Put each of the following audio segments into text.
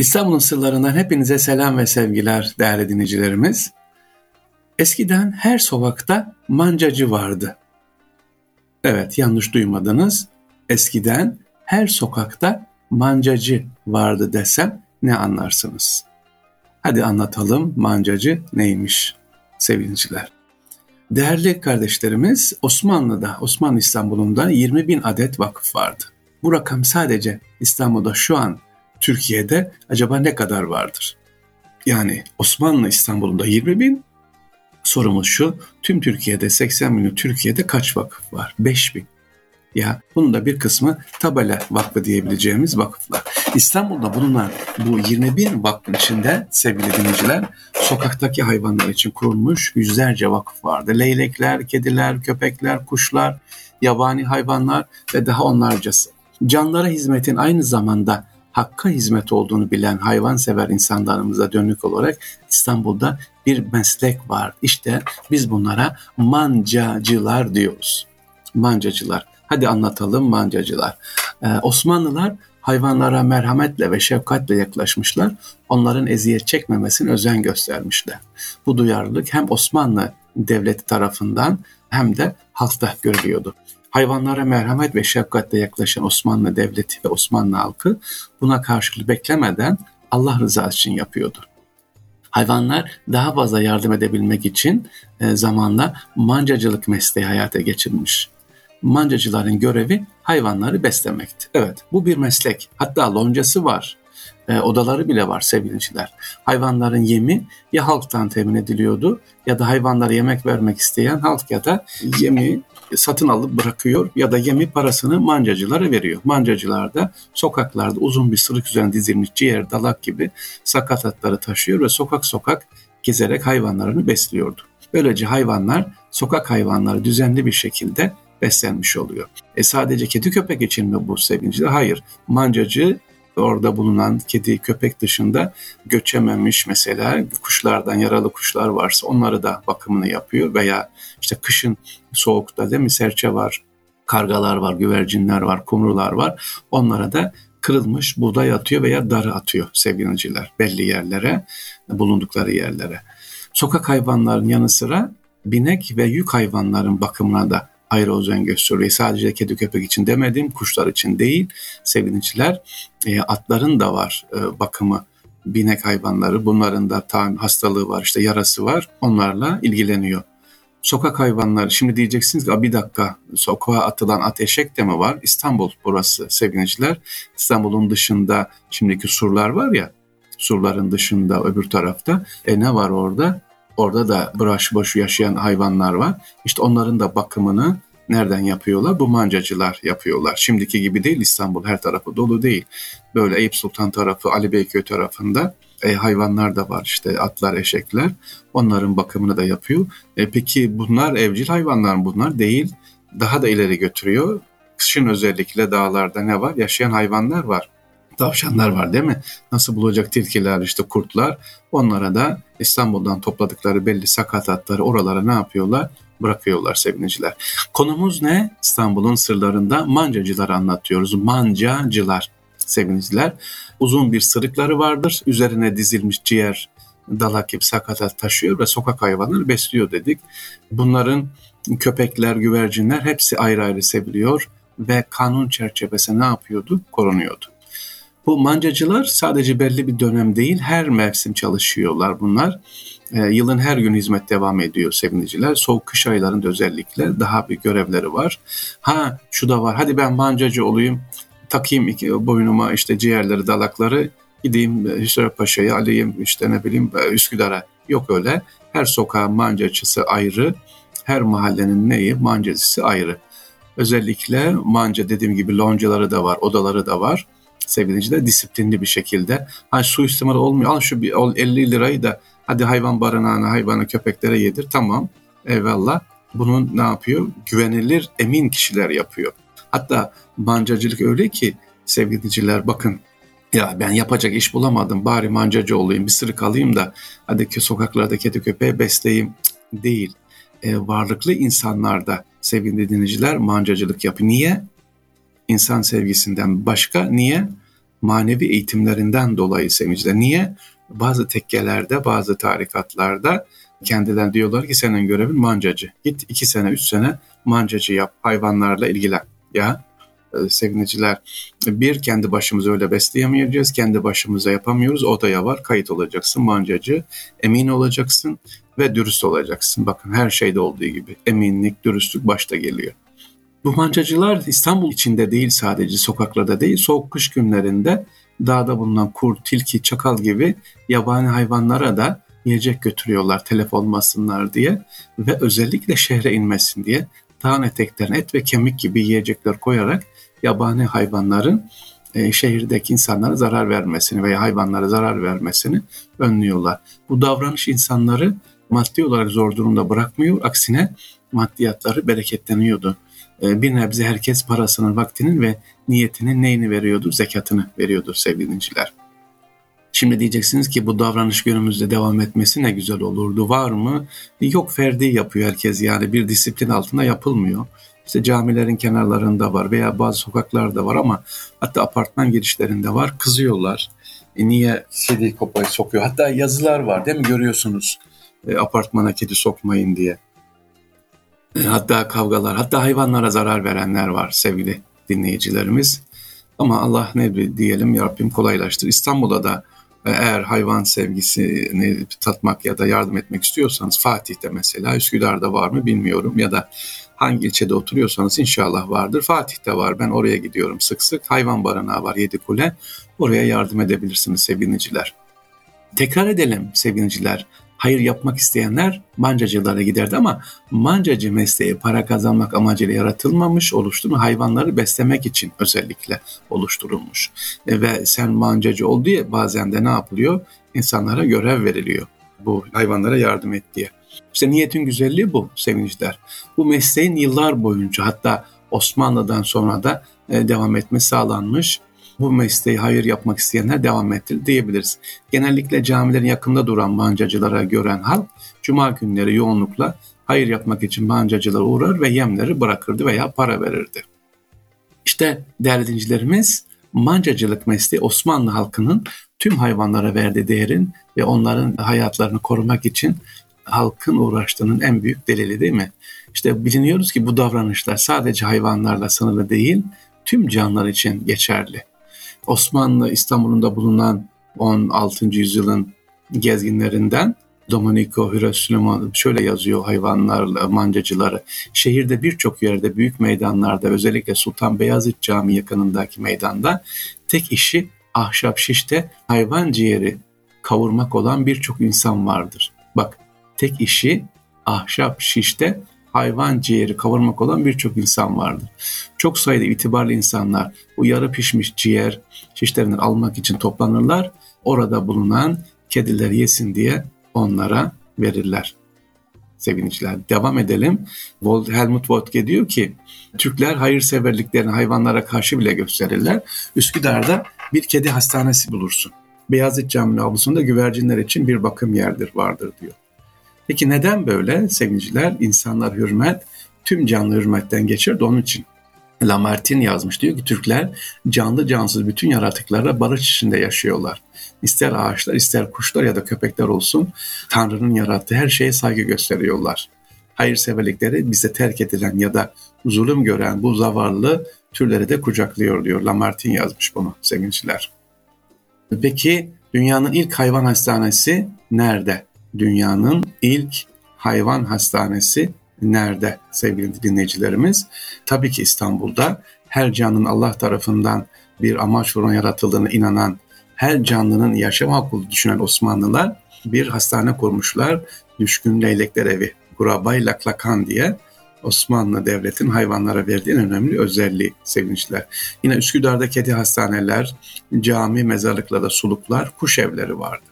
İstanbul'un sırlarından hepinize selam ve sevgiler değerli dinleyicilerimiz. Eskiden her sokakta mancacı vardı. Evet yanlış duymadınız. Eskiden her sokakta mancacı vardı desem ne anlarsınız? Hadi anlatalım mancacı neymiş sevgiliciler. Değerli kardeşlerimiz Osmanlı'da, Osmanlı İstanbul'unda 20 bin adet vakıf vardı. Bu rakam sadece İstanbul'da şu an Türkiye'de acaba ne kadar vardır? Yani Osmanlı İstanbul'unda 20 bin, sorumuz şu, tüm Türkiye'de 80 milyon Türkiye'de kaç vakıf var? 5 bin. Ya bunun da bir kısmı Tabela Vakfı diyebileceğimiz vakıflar. İstanbul'da bulunan bu 21 vakfın içinde sevgili dinleyiciler sokaktaki hayvanlar için kurulmuş yüzlerce vakıf vardı. Leylekler, kediler, köpekler, kuşlar, yabani hayvanlar ve daha onlarcası. Canlara hizmetin aynı zamanda hakka hizmet olduğunu bilen hayvansever insanlarımıza dönük olarak İstanbul'da bir meslek var. İşte biz bunlara mancacılar diyoruz. Mancacılar. Hadi anlatalım mancacılar. Ee, Osmanlılar hayvanlara merhametle ve şefkatle yaklaşmışlar. Onların eziyet çekmemesine özen göstermişler. Bu duyarlılık hem Osmanlı devleti tarafından hem de halkta görülüyordu hayvanlara merhamet ve şefkatle yaklaşan Osmanlı Devleti ve Osmanlı halkı buna karşılık beklemeden Allah rızası için yapıyordu. Hayvanlar daha fazla yardım edebilmek için e, zamanla mancacılık mesleği hayata geçirmiş. Mancacıların görevi hayvanları beslemekti. Evet bu bir meslek. Hatta loncası var. E, odaları bile var sevgiliciler. Hayvanların yemi ya halktan temin ediliyordu ya da hayvanlara yemek vermek isteyen halk ya da yemi satın alıp bırakıyor ya da yemi parasını mancacılara veriyor. Mancacılar da sokaklarda uzun bir sırık üzerine dizilmiş ciğer, dalak gibi sakatatları taşıyor ve sokak sokak gezerek hayvanlarını besliyordu. Böylece hayvanlar sokak hayvanları düzenli bir şekilde beslenmiş oluyor. E sadece kedi köpek için mi bu sevinciler? Hayır. Mancacı orada bulunan kedi, köpek dışında göçememiş mesela kuşlardan yaralı kuşlar varsa onları da bakımını yapıyor veya işte kışın soğukta değil mi serçe var, kargalar var, güvercinler var, kumrular var. Onlara da kırılmış buğday atıyor veya darı atıyor sevgiliciler belli yerlere, bulundukları yerlere. Sokak hayvanların yanı sıra binek ve yük hayvanların bakımına da ayrı özen gösteriyor. Sadece kedi köpek için demedim, kuşlar için değil. Sevgiliciler e, atların da var e, bakımı binek hayvanları bunların da tam hastalığı var işte yarası var onlarla ilgileniyor. Sokak hayvanları şimdi diyeceksiniz ki bir dakika sokağa atılan at eşek de mi var? İstanbul burası sevgiliciler. İstanbul'un dışında şimdiki surlar var ya surların dışında öbür tarafta e ne var orada? Orada da bıraş boş yaşayan hayvanlar var. İşte onların da bakımını nereden yapıyorlar? Bu mancacılar yapıyorlar. Şimdiki gibi değil İstanbul her tarafı dolu değil. Böyle Eyüp Sultan tarafı, Ali Beyköy tarafında e, hayvanlar da var işte atlar, eşekler. Onların bakımını da yapıyor. E, peki bunlar evcil hayvanlar mı bunlar? Değil. Daha da ileri götürüyor. Kışın özellikle dağlarda ne var? Yaşayan hayvanlar var tavşanlar var değil mi? Nasıl bulacak tilkiler işte kurtlar. Onlara da İstanbul'dan topladıkları belli sakatatları oralara ne yapıyorlar? Bırakıyorlar sevgiliciler. Konumuz ne? İstanbul'un sırlarında mancacılar anlatıyoruz. Mancacılar sevgiliciler. Uzun bir sırıkları vardır. Üzerine dizilmiş ciğer, dalak gibi sakatat taşıyor ve sokak hayvanları besliyor dedik. Bunların köpekler, güvercinler hepsi ayrı ayrı seviliyor ve kanun çerçevesi ne yapıyordu? Korunuyordu. Bu mancacılar sadece belli bir dönem değil, her mevsim çalışıyorlar bunlar. E, yılın her gün hizmet devam ediyor seviniciler. Soğuk kış aylarında özellikle daha bir görevleri var. Ha şu da var, hadi ben mancacı olayım, takayım iki, boynuma işte ciğerleri, dalakları, gideyim Hüsrev Paşa'ya, alayım işte ne bileyim Üsküdar'a. Yok öyle. Her sokağın mancacısı ayrı, her mahallenin neyi mancacısı ayrı. Özellikle manca dediğim gibi loncaları da var, odaları da var sevgiliciler disiplinli bir şekilde. Hani suistimal olmuyor. Al şu bir 50 lirayı da hadi hayvan barınağına, hayvanı köpeklere yedir. Tamam. Eyvallah. Bunun ne yapıyor? Güvenilir, emin kişiler yapıyor. Hatta mancacılık öyle ki sevgiliciler bakın ya ben yapacak iş bulamadım bari mancacı olayım bir sırık alayım da hadi ki sokaklarda kedi köpeği besleyeyim değil. E, varlıklı insanlarda sevgili dinleyiciler mancacılık yapıyor. Niye? insan sevgisinden başka. Niye? Manevi eğitimlerinden dolayı sevinçler. Niye? Bazı tekkelerde, bazı tarikatlarda kendilerine diyorlar ki senin görevin mancacı. Git iki sene, üç sene mancacı yap, hayvanlarla ilgilen. Ya e, seviniciler. Bir, kendi başımıza öyle besleyemeyeceğiz. Kendi başımıza yapamıyoruz. Odaya var, kayıt olacaksın, mancacı. Emin olacaksın ve dürüst olacaksın. Bakın her şeyde olduğu gibi. Eminlik, dürüstlük başta geliyor. Bu mancacılar İstanbul içinde değil sadece sokaklarda değil, soğuk kış günlerinde dağda bulunan kurt, tilki, çakal gibi yabani hayvanlara da yiyecek götürüyorlar telef olmasınlar diye ve özellikle şehre inmesin diye dağın eteklerine et ve kemik gibi yiyecekler koyarak yabani hayvanların e, şehirdeki insanlara zarar vermesini veya hayvanlara zarar vermesini önlüyorlar. Bu davranış insanları maddi olarak zor durumda bırakmıyor. Aksine maddiyatları bereketleniyordu. E, bir nebze herkes parasının, vaktinin ve niyetinin neyini veriyordu? Zekatını veriyordu sevgili dinciler. Şimdi diyeceksiniz ki bu davranış günümüzde devam etmesi ne güzel olurdu. Var mı? Yok ferdi yapıyor herkes yani bir disiplin altında yapılmıyor. İşte camilerin kenarlarında var veya bazı sokaklarda var ama hatta apartman girişlerinde var. Kızıyorlar. E niye kedi kopayı sokuyor? Hatta yazılar var değil mi görüyorsunuz e, apartmana kedi sokmayın diye. E, hatta kavgalar, hatta hayvanlara zarar verenler var sevgili dinleyicilerimiz. Ama Allah ne diyelim ya Rabbim kolaylaştır. İstanbul'da da eğer hayvan sevgisini tatmak ya da yardım etmek istiyorsanız Fatih'te mesela Üsküdar'da var mı bilmiyorum ya da hangi ilçede oturuyorsanız inşallah vardır. Fatih'te var ben oraya gidiyorum sık sık. Hayvan barınağı var Yedi Kule oraya yardım edebilirsiniz seviniciler. Tekrar edelim seviniciler hayır yapmak isteyenler mancacılara giderdi ama mancacı mesleği para kazanmak amacıyla yaratılmamış, oluşturulmuş, hayvanları beslemek için özellikle oluşturulmuş. E, ve sen mancacı ol diye bazen de ne yapılıyor? İnsanlara görev veriliyor bu hayvanlara yardım et diye. İşte niyetin güzelliği bu sevinçler. Bu mesleğin yıllar boyunca hatta Osmanlı'dan sonra da e, devam etme sağlanmış bu mesleği hayır yapmak isteyenler devam ettir diyebiliriz. Genellikle camilerin yakında duran bancacılara gören halk cuma günleri yoğunlukla hayır yapmak için bancacılara uğrar ve yemleri bırakırdı veya para verirdi. İşte değerli dincilerimiz mancacılık mesleği Osmanlı halkının tüm hayvanlara verdiği değerin ve onların hayatlarını korumak için halkın uğraştığının en büyük delili değil mi? İşte biliniyoruz ki bu davranışlar sadece hayvanlarla sınırlı değil, tüm canlılar için geçerli. Osmanlı İstanbul'unda bulunan 16. yüzyılın gezginlerinden Domenico Hirasulimo şöyle yazıyor hayvanlarla mancacıları. Şehirde birçok yerde büyük meydanlarda özellikle Sultan Beyazıt Camii yakınındaki meydanda tek işi ahşap şişte hayvan ciğeri kavurmak olan birçok insan vardır. Bak tek işi ahşap şişte hayvan ciğeri kavurmak olan birçok insan vardır. Çok sayıda itibarlı insanlar bu yarı pişmiş ciğer şişlerinden almak için toplanırlar. Orada bulunan kediler yesin diye onlara verirler. Sevinçler. Devam edelim. Helmut Wodke diyor ki Türkler hayırseverliklerini hayvanlara karşı bile gösterirler. Üsküdar'da bir kedi hastanesi bulursun. Beyazıt Camii avlusunda güvercinler için bir bakım yerdir vardır diyor. Peki neden böyle sevgiliciler? İnsanlar hürmet, tüm canlı hürmetten geçer de onun için. Lamartine yazmış diyor ki Türkler canlı cansız bütün yaratıklarla barış içinde yaşıyorlar. İster ağaçlar, ister kuşlar ya da köpekler olsun Tanrı'nın yarattığı her şeye saygı gösteriyorlar. Hayırseverlikleri bize terk edilen ya da zulüm gören bu zavallı türleri de kucaklıyor diyor. Lamartine yazmış bunu sevgiliciler. Peki dünyanın ilk hayvan hastanesi nerede? Dünyanın ilk hayvan hastanesi nerede sevgili dinleyicilerimiz? Tabii ki İstanbul'da her canlının Allah tarafından bir amaç uğruna yaratıldığına inanan, her canlının yaşam hakkı düşünen Osmanlılar bir hastane kurmuşlar. Düşkün Leylekler Evi, Gurabay Laklakan diye Osmanlı Devleti'nin hayvanlara verdiği en önemli özelliği sevinçler. Yine Üsküdar'da kedi hastaneler, cami, mezarlıklarda suluklar, kuş evleri vardı.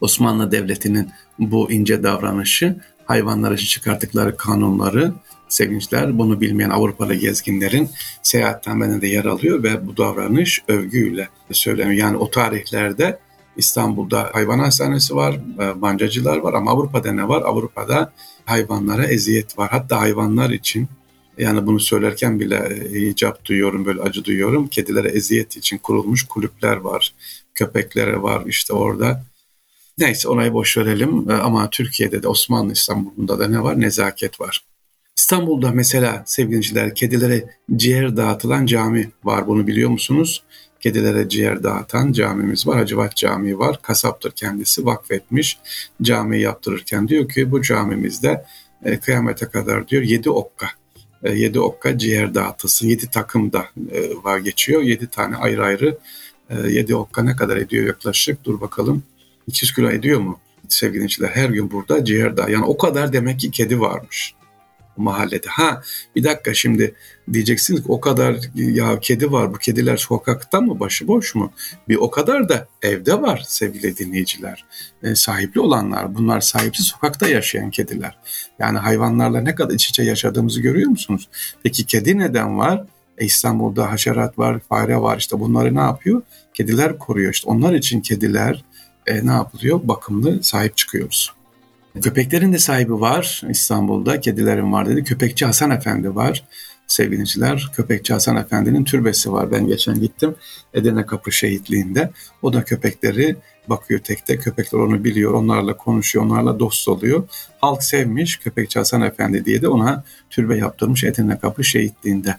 Osmanlı Devleti'nin bu ince davranışı hayvanlar için çıkarttıkları kanunları sevinçler bunu bilmeyen Avrupalı gezginlerin seyahatnameninde de yer alıyor ve bu davranış övgüyle söyleniyor. Yani o tarihlerde İstanbul'da hayvan hastanesi var, e, bancacılar var ama Avrupa'da ne var? Avrupa'da hayvanlara eziyet var. Hatta hayvanlar için Yani bunu söylerken bile e, icap duyuyorum, böyle acı duyuyorum. Kedilere eziyet için kurulmuş kulüpler var. Köpeklere var işte orada. Neyse orayı boş verelim e, ama Türkiye'de de Osmanlı İstanbul'da da ne var? Nezaket var. İstanbul'da mesela sevgiliciler kedilere ciğer dağıtılan cami var bunu biliyor musunuz? Kedilere ciğer dağıtan camimiz var. Hacivat Camii var. Kasaptır kendisi vakfetmiş. Cami yaptırırken diyor ki bu camimizde e, kıyamete kadar diyor yedi okka e, yedi okka ciğer dağıtılsın. Yedi takım da e, var geçiyor. Yedi tane ayrı ayrı e, yedi okka ne kadar ediyor yaklaşık? Dur bakalım. 200 kilo ediyor mu? Sevgili dinleyiciler her gün burada ciğer dağ. Yani o kadar demek ki kedi varmış mahallede. Ha bir dakika şimdi diyeceksiniz ki o kadar ya kedi var bu kediler sokakta mı başıboş mu? Bir o kadar da evde var sevgili dinleyiciler. E, sahipli olanlar bunlar sahipsiz sokakta yaşayan kediler. Yani hayvanlarla ne kadar iç içe yaşadığımızı görüyor musunuz? Peki kedi neden var? E, İstanbul'da haşerat var, fare var işte bunları ne yapıyor? Kediler koruyor işte onlar için kediler e, ne yapılıyor? Bakımlı sahip çıkıyoruz. Köpeklerin de sahibi var İstanbul'da. Kedilerin var dedi. Köpekçi Hasan Efendi var. Sevgiliciler, Köpekçi Hasan Efendi'nin türbesi var. Ben geçen gittim Edirne Kapı Şehitliği'nde. O da köpekleri bakıyor tekte. Köpekler onu biliyor, onlarla konuşuyor, onlarla dost oluyor. Halk sevmiş Köpekçi Hasan Efendi diye de ona türbe yaptırmış Edirne Kapı Şehitliği'nde.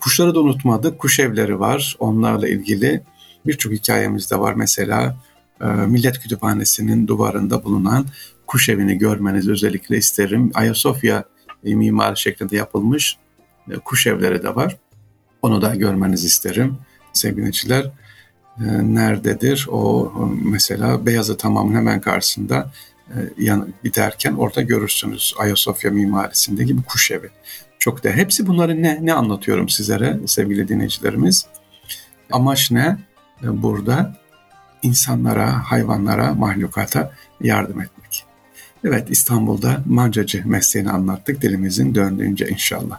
Kuşları da unutmadık. Kuş evleri var. Onlarla ilgili birçok hikayemiz de var. Mesela Millet Kütüphanesi'nin duvarında bulunan kuş evini görmenizi özellikle isterim. Ayasofya e, mimari şeklinde yapılmış e, kuş evleri de var. Onu da görmenizi isterim sevgiliciler. E, nerededir? O mesela Beyazıt Hamam'ın hemen karşısında yan, giderken orada görürsünüz Ayasofya mimarisindeki bir kuş evi. Çok da hepsi bunları ne ne anlatıyorum sizlere sevgili dinleyicilerimiz. Amaç ne? Burada insanlara, hayvanlara, mahlukata yardım etmek. Evet İstanbul'da mancacı mesleğini anlattık dilimizin döndüğünce inşallah.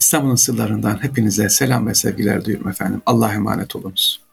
İstanbul'un sırlarından hepinize selam ve sevgiler duyuyorum efendim. Allah'a emanet olunuz.